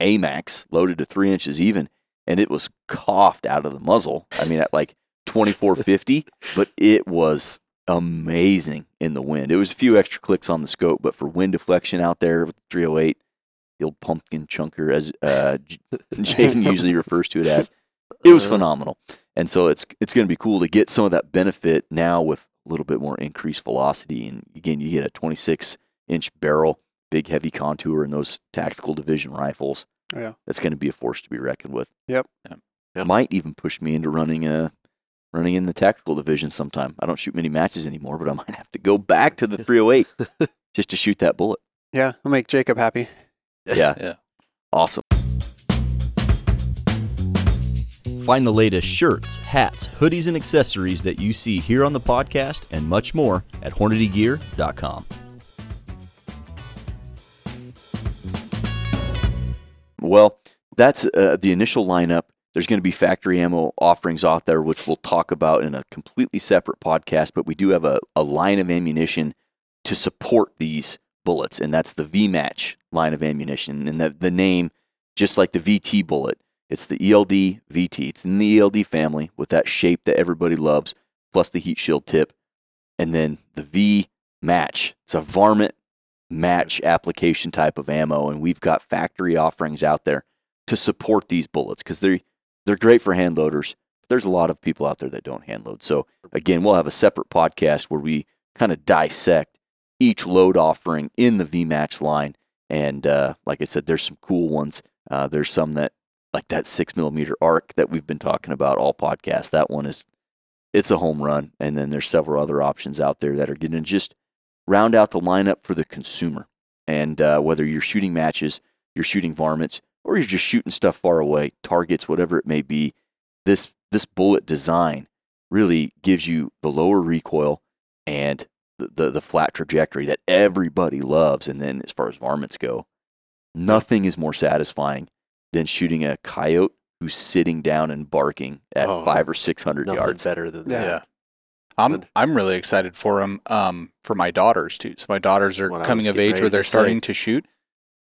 Speaker 1: AMAX loaded to three inches even, and it was coughed out of the muzzle. I mean, at like 2450, but it was amazing in the wind. It was a few extra clicks on the scope, but for wind deflection out there with 308, the old pumpkin chunker, as uh, J- *laughs* Jayden usually refers to it as, it was phenomenal. And so it's it's going to be cool to get some of that benefit now with a little bit more increased velocity. And again, you get a 26 inch barrel, big heavy contour, and those tactical division rifles.
Speaker 7: Yeah.
Speaker 1: that's going to be a force to be reckoned with.
Speaker 7: Yep.
Speaker 5: Yeah.
Speaker 1: Might even push me into running a running in the tactical division sometime. I don't shoot many matches anymore, but I might have to go back to the 308 *laughs* just to shoot that bullet.
Speaker 7: Yeah, I'll make Jacob happy.
Speaker 1: Yeah. *laughs*
Speaker 6: Yeah.
Speaker 1: Awesome.
Speaker 9: Find the latest shirts, hats, hoodies, and accessories that you see here on the podcast and much more at HornadyGear.com.
Speaker 1: Well, that's uh, the initial lineup. There's going to be factory ammo offerings out there, which we'll talk about in a completely separate podcast. But we do have a, a line of ammunition to support these bullets, and that's the V-Match line of ammunition. And the, the name, just like the VT bullet, it's the ELD VT. It's in the ELD family with that shape that everybody loves, plus the heat shield tip. And then the V Match. It's a varmint match application type of ammo, and we've got factory offerings out there to support these bullets because they're they're great for hand loaders. But there's a lot of people out there that don't hand load. So again, we'll have a separate podcast where we kind of dissect each load offering in the V Match line. And uh, like I said, there's some cool ones. Uh, there's some that like that six millimeter arc that we've been talking about all podcast. That one is it's a home run. And then there's several other options out there that are going to just round out the lineup for the consumer. And uh, whether you're shooting matches, you're shooting varmints, or you're just shooting stuff far away, targets, whatever it may be, this this bullet design really gives you the lower recoil and the, the, the flat trajectory that everybody loves. And then as far as varmints go, nothing is more satisfying than shooting a coyote who's sitting down and barking at
Speaker 5: Oh,
Speaker 1: five or six hundred yards.
Speaker 5: better than that.
Speaker 6: Yeah. I'm I'm really excited for them um, for my daughters too. So my daughters are
Speaker 5: What
Speaker 6: coming of age where they're
Speaker 5: to say.
Speaker 6: starting to shoot,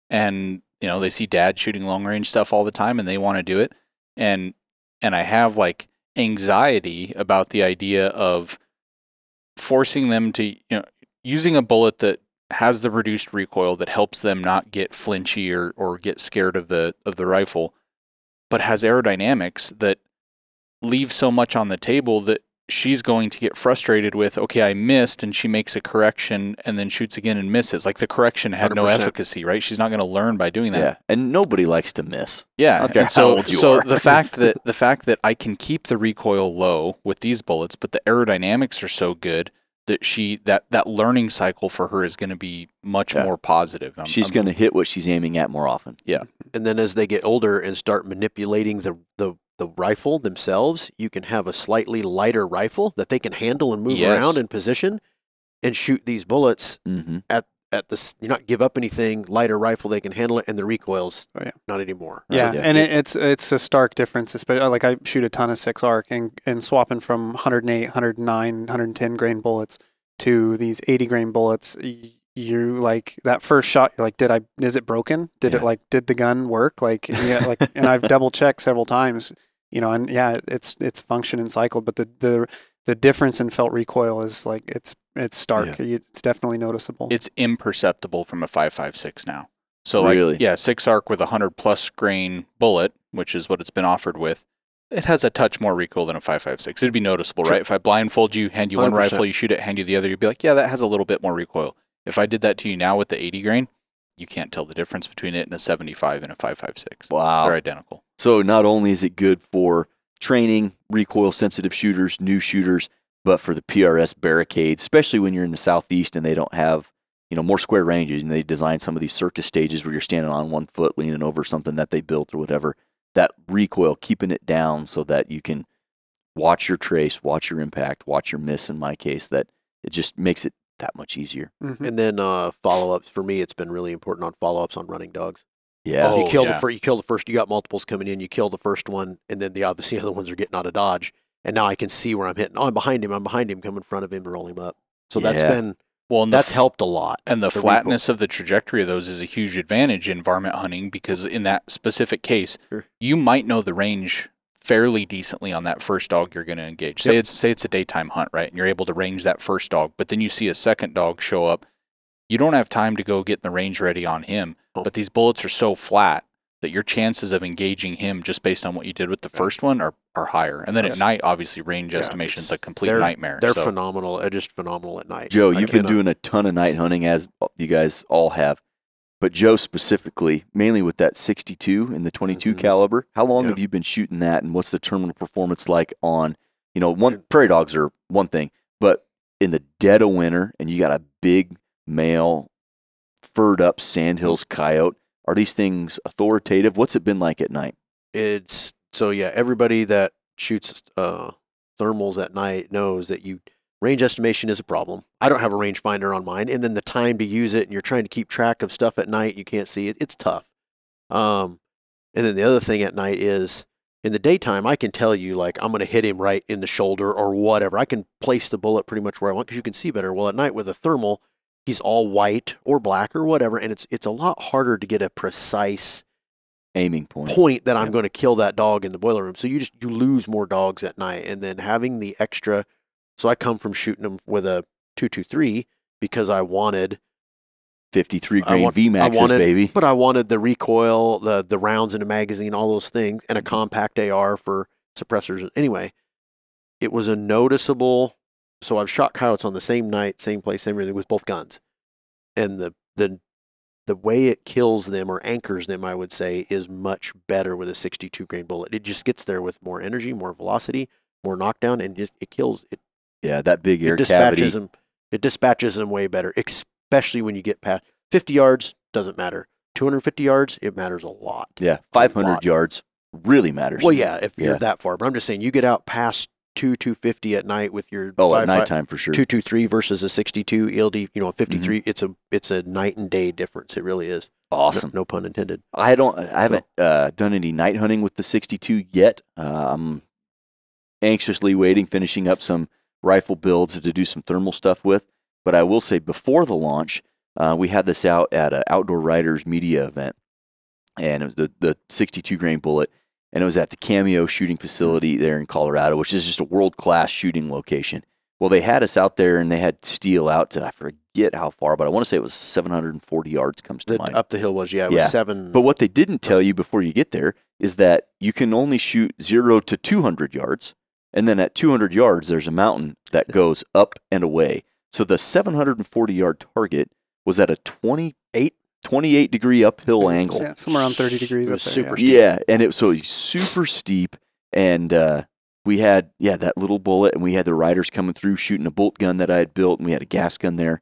Speaker 6: and you know they see dad shooting long range stuff all the time, and they want to do it, and and I have like anxiety about the idea of forcing them to you know using a bullet that has the reduced recoil that helps them not get flinchy or, or get scared of the of the rifle, but has aerodynamics that leave so much on the table that she's going to get frustrated with okay i missed and she makes a correction and then shoots again and misses like the correction had no
Speaker 5: 100%.
Speaker 6: efficacy right she's not going to learn by doing that
Speaker 1: Yeah, and nobody likes to miss.
Speaker 6: yeah.
Speaker 1: Okay,
Speaker 6: so,
Speaker 1: how old you
Speaker 6: so the *laughs* fact that the fact that I can keep the recoil low with these bullets, but the aerodynamics are so good that she that that learning cycle for her is going to be much
Speaker 1: Yeah.
Speaker 6: more positive. I'm-
Speaker 1: She's going to hit what she's aiming at more often. Yeah.
Speaker 5: And then as they get older and start manipulating the, the, the rifle themselves, you can have a slightly lighter rifle that they can handle and move
Speaker 6: Yes.
Speaker 5: around in position and shoot these bullets
Speaker 1: Mm-hmm.
Speaker 5: at this. You not give up anything. Lighter rifle, they can handle it, and the recoils
Speaker 7: Oh, yeah.
Speaker 5: not anymore.
Speaker 7: Yeah,
Speaker 5: So
Speaker 7: and it, it's it's a stark difference. Especially like I shoot a ton of six arc and and swapping from 108, 109, 110 grain bullets to these 80 grain bullets. y- You like that first shot. You're like, did I? Is it broken? Did it like? Did the gun work? Like yeah, like and I've *laughs* double checked several times. You know, and yeah, it's it's function and cycle, but the the the difference in felt recoil is like it's it's stark. You- It's definitely noticeable.
Speaker 6: it's imperceptible from a 556 now. So like yeah, six arc with a 100 plus grain bullet, which is what it's been offered with. It has a touch more recoil than a 556. It'd be noticeable,
Speaker 5: Sure.
Speaker 6: right? If I blindfold you, hand you one
Speaker 5: 100%.
Speaker 6: rifle, you shoot it, hand you the other, you'd be like, yeah, that has a little bit more recoil. If I did that to you now with the 80 grain, you can't tell the difference between it and a 75 and a 556.
Speaker 1: Wow.
Speaker 6: They're identical.
Speaker 1: So not only is it good for training recoil sensitive shooters, new shooters, but for the PRS barricades, especially when you're in the southeast and they don't have you know more square ranges and they design some of these circus stages where you're standing on one foot leaning over something that they built or whatever. That recoil, keeping it down so that you can watch your trace, watch your impact, watch your miss. In my case, that it just makes it that much easier.
Speaker 7: Mhm.
Speaker 5: And then uh, follow ups for me, it's been really important on follow ups on running dogs.
Speaker 1: Yeah.
Speaker 6: Oh,
Speaker 5: you kill
Speaker 6: yeah.
Speaker 5: the first, you kill the first. You got multiples coming in. You kill the first one, and then the obviously *laughs* other ones are getting out of dodge. and now I can see where I'm hitting. Oh, I'm behind him. I'm behind him. Come in front of him and roll him up. So that's been
Speaker 6: Well, and the
Speaker 5: that's
Speaker 6: f-
Speaker 5: helped a lot.
Speaker 6: And the,
Speaker 5: The recoil.
Speaker 6: flatness of the trajectory of those is a huge advantage in varmint hunting because in that specific case,
Speaker 5: Sure.
Speaker 6: you might know the range fairly decently on that first dog you're going to engage. Say
Speaker 5: Yep.
Speaker 6: it's say it's a daytime hunt, right? And you're able to range that first dog, but then you see a second dog show up. You don't have time to go get the range ready on him, but these bullets are so flat that your chances of engaging him just based on what you did with the first one are, are higher. And then
Speaker 5: Yes.
Speaker 6: at night, obviously, range
Speaker 5: Yeah,
Speaker 6: estimation is a complete
Speaker 5: they're-
Speaker 6: nightmare.
Speaker 5: They're
Speaker 6: so.
Speaker 5: phenomenal. They're just phenomenal at night.
Speaker 1: Joe,
Speaker 5: I
Speaker 1: you've been doing a ton of night hunting, as you guys all have. But Joe specifically, mainly with that 62 and the 22
Speaker 5: Mhm.
Speaker 1: caliber. How long
Speaker 5: Yeah.
Speaker 1: have you been shooting that, and what's the terminal performance like on? You know, one prairie dogs are one thing, but in the dead of winter, and you got a big male, furred up sandhills coyote. Are these things authoritative? What's it been like at night?
Speaker 5: it's so yeah. Everybody that shoots uh, thermals at night knows that you range estimation is a problem. I don't have a rangefinder on mine, and then the time to use it, and you're trying to keep track of stuff at night. You can't see it. It's tough. Um, and then the other thing at night is in the daytime, I can tell you like I'm going to hit him right in the shoulder or whatever. I can place the bullet pretty much where I want because you can see better. Well, at night with a thermal, he's all white or black or whatever, and it's it's a lot harder to get a precise
Speaker 1: Aiming point.
Speaker 5: point that I'm going to kill that dog in the boiler room. So you just you lose more dogs at night, and then having the extra. So I come from shooting them with a two two three because I wanted,
Speaker 1: 53 grain
Speaker 5: want-
Speaker 1: V
Speaker 5: I
Speaker 1: maxes,
Speaker 5: wanted-
Speaker 1: baby.
Speaker 5: but I wanted the recoil, the the rounds in a magazine, all those things, and a
Speaker 1: Mm-hmm.
Speaker 5: compact AR for suppressors. Anyway, it was a noticeable. So I've shot coyotes on the same night, same place, same everything with both guns, and the the the way it kills them or anchors them, I would say, is much better with a 62 grain bullet. It just gets there with more energy, more velocity, more knockdown, and just it kills it.
Speaker 1: Yeah, that big air
Speaker 5: it dispatches
Speaker 1: cavity.
Speaker 5: them. It dispatches them way better, especially when you get past 50 yards. Doesn't matter. 250 yards, it matters a lot.
Speaker 1: Yeah, 500
Speaker 5: lot.
Speaker 1: yards really matters.
Speaker 5: Well, yeah, if you're that far, but I'm just saying, you get out past two 250 at night with your
Speaker 1: Oh, at
Speaker 5: five-
Speaker 1: nighttime for sure.
Speaker 5: 223 versus a 62 ELD, you know, a 53.
Speaker 1: Mm-hmm.
Speaker 5: It's a it's a night and day difference. It really is.
Speaker 1: Awesome.
Speaker 5: No, pun intended.
Speaker 1: I don't. I haven't uh, done any night hunting with the 62 yet. Uh, I'm anxiously waiting, finishing up some rifle builds to do some thermal stuff with. But I will say, before the launch, uh, we had this out at an outdoor writers media event, and it was the the 62 grain bullet, and it was at the Cameo shooting facility there in Colorado, which is just a world class shooting location. Well, they had us out there, and they had steel out to I forget how far, but I want to say it was 740 yards. Comes to
Speaker 5: The,
Speaker 1: mind.
Speaker 5: up the hill was yeah, it was seven.
Speaker 1: But what they didn't oh. tell you before you get there is that you can only shoot zero to 200 yards. And then at 200 yards, there's a mountain that *laughs* goes up and away. So the 740 yard target was at a 28, 28 degree uphill angle.
Speaker 7: Yeah, somewhere around 30 degrees
Speaker 5: It
Speaker 7: up
Speaker 5: was
Speaker 7: there.
Speaker 5: super
Speaker 7: yeah.
Speaker 5: steep.
Speaker 1: Yeah. And it was so super steep. And uh, we had, yeah, that little bullet. And we had the writers coming through shooting a bolt gun that I had built. And we had a gas gun there.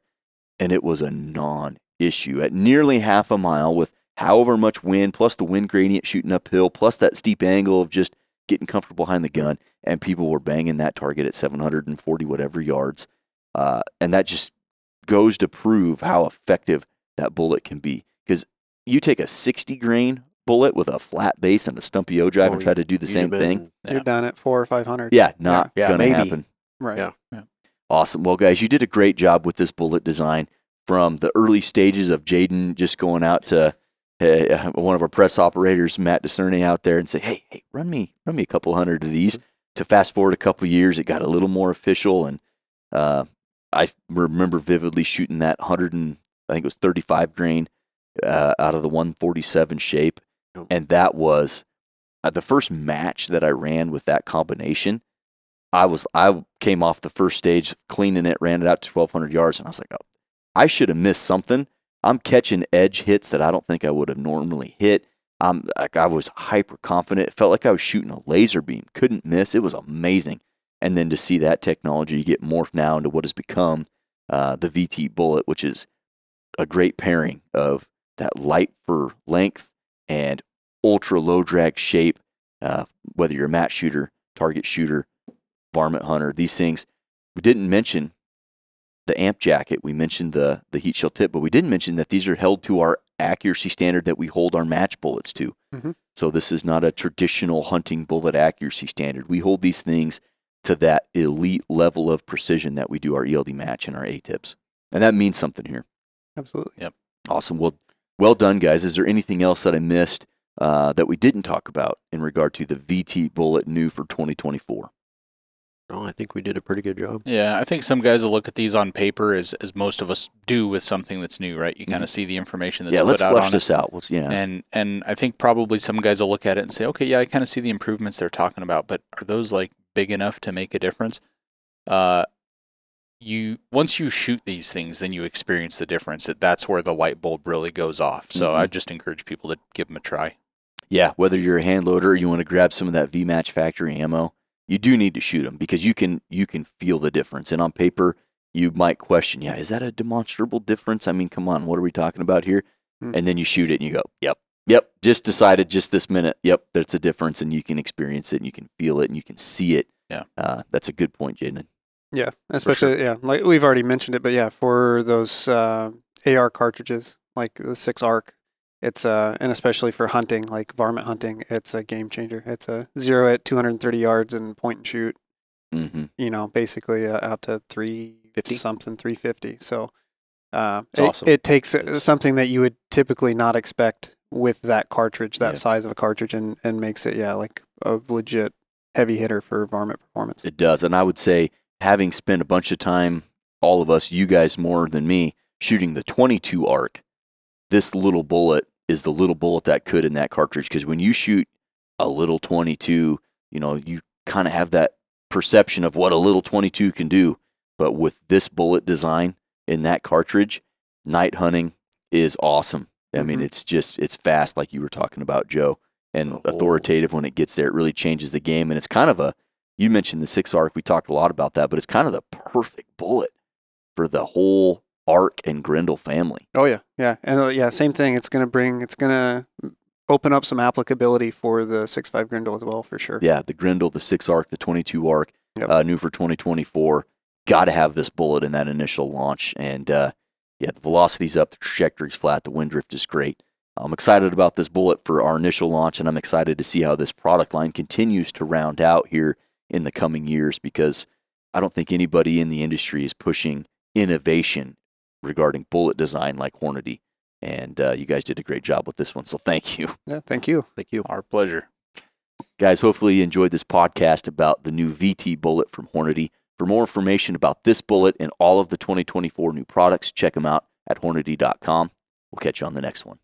Speaker 1: And it was a non issue at nearly half a mile with however much wind, plus the wind gradient shooting uphill, plus that steep angle of just getting comfortable behind the gun. And people were banging that target at 740 whatever yards. Uh, and that just goes to prove how effective that bullet can be. Because you take a 60 grain bullet with a flat base and a stumpy ogive
Speaker 5: Oh,
Speaker 1: and try to do the same
Speaker 5: have
Speaker 1: thing.
Speaker 6: Yeah.
Speaker 7: You're done at four or 500.
Speaker 1: Yeah, not
Speaker 5: Yeah,
Speaker 1: gonna
Speaker 5: maybe.
Speaker 1: happen.
Speaker 7: Right.
Speaker 5: Yeah.
Speaker 1: Awesome. Well, guys, you did a great job with this bullet design from the early stages of Jayden just going out to uh, one of our press operators, Matt Discerning, out there and say, "Hey, hey, run me, run me a couple hundred of these." To fast forward a couple of years, it got a little more official, and uh, I remember vividly shooting that hundred and I think it was thirty-five grain uh, out of the one forty-seven shape, and that was uh, the first match that I ran with that combination. I was I came off the first stage cleaning it, ran it out to 1,200 yards, and I was like, oh, I should have missed something. I'm catching edge hits that I don't think I would have normally hit. I'm like I was hyper confident. It felt like I was shooting a laser beam. Couldn't miss. It was amazing. And then to see that technology get morphed now into what has become uh, the VT bullet, which is a great pairing of that light for length and ultra low drag shape. Uh, whether you're a match shooter, target shooter, varmint hunter, these things. We didn't mention the AMP jacket. We mentioned the the heat shield tip, but we didn't mention that these are held to our accuracy standard that we hold our match bullets to.
Speaker 7: Mhm.
Speaker 1: So this is not a traditional hunting bullet accuracy standard. We hold these things to that elite level of precision that we do our ELD match and our A tips. And that means something here.
Speaker 7: Absolutely. Yep.
Speaker 1: Awesome. Well, well done, guys. Is there anything else that I missed uh, that we didn't talk about in regard to the VT bullet new for 2024?
Speaker 5: No, I think we did a pretty good job.
Speaker 6: Yeah, I think some guys will look at these on paper as, as most of us do with something that's new, right? You kind of see the information that's
Speaker 1: Mm-hmm. yeah, let's
Speaker 6: put out
Speaker 1: flesh this
Speaker 6: it.
Speaker 1: out. Let's, yeah.
Speaker 6: And and I think probably some guys will look at it and say, okay, yeah, I kind of see the improvements they're talking about, but are those like big enough to make a difference? Uh, you once you shoot these things, then you experience the difference. That that's where the light bulb really goes off. So
Speaker 1: Mhm.
Speaker 6: I just encourage people to give them a try.
Speaker 1: yeah, whether you're a hand loader or you want to grab some of that V match factory ammo, you do need to shoot them because you can you can feel the difference. And on paper, you might question, yeah, is that a demonstrable difference? I mean, come on, what are we talking about here?
Speaker 7: Hmm.
Speaker 1: And then you shoot it and you go, yep, yep, just decided just this minute, yep, that's a difference, and you can experience it and you can feel it and you can see it.
Speaker 6: Yeah.
Speaker 1: uh, that's a good point, Jayden.
Speaker 7: Yeah, especially yeah, like we've already mentioned it, but yeah, for those uh, AR cartridges, like the six arc, it's uh, and especially for hunting, like varmint hunting, it's a game changer. It's a zero at 230 yards and point and shoot.
Speaker 1: Mm-hmm.
Speaker 7: You know, basically uh, out to 350 something, 350. So uh, it,
Speaker 6: awesome.
Speaker 7: it takes uh, something that you would typically not expect with that cartridge, that
Speaker 1: Yeah.
Speaker 7: size of a cartridge, and and makes it yeah like a legit heavy hitter for varmint performance.
Speaker 1: It does. And I would say, having spent a bunch of time, all of us, you guys more than me, shooting the 22 arc, this little bullet is the little bullet that could in that cartridge. Because when you shoot a little 22, you know, you kind of have that perception of what a little 22 can do. But with this bullet design in that cartridge, night hunting is awesome. I mean,
Speaker 7: Mhm.
Speaker 1: it's just, it's fast, like you were talking about, Joe, and
Speaker 5: Oh.
Speaker 1: authoritative when it gets there. It really changes the game. And it's kind of a, you mentioned the six arc. We talked a lot about that, but it's kind of the perfect bullet for the whole arc and Grendel family.
Speaker 7: Oh yeah, yeah, and uh, yeah, same thing. It's gonna bring, it's gonna open up some applicability for the six five Grendel as well, for sure.
Speaker 1: Yeah, the Grendel, the six arc, the 22 arc,
Speaker 7: Yep.
Speaker 1: uh, new for 2024. Got to have this bullet in that initial launch. And uh, yeah, the velocity's up, the trajectory's flat, the wind drift is great. I'm excited about this bullet for our initial launch, and I'm excited to see how this product line continues to round out here in the coming years because I don't think anybody in the industry is pushing innovation regarding bullet design like Hornady. And uh, you guys did a great job with this one, so thank you. *laughs*
Speaker 7: Yeah, thank you.
Speaker 5: Thank you.
Speaker 6: Our pleasure.
Speaker 1: Guys, hopefully you enjoyed this podcast about the new VT bullet from Hornady. For more information about this bullet and all of the 2024 new products, check them out at hornady.com. We'll catch you on the next one.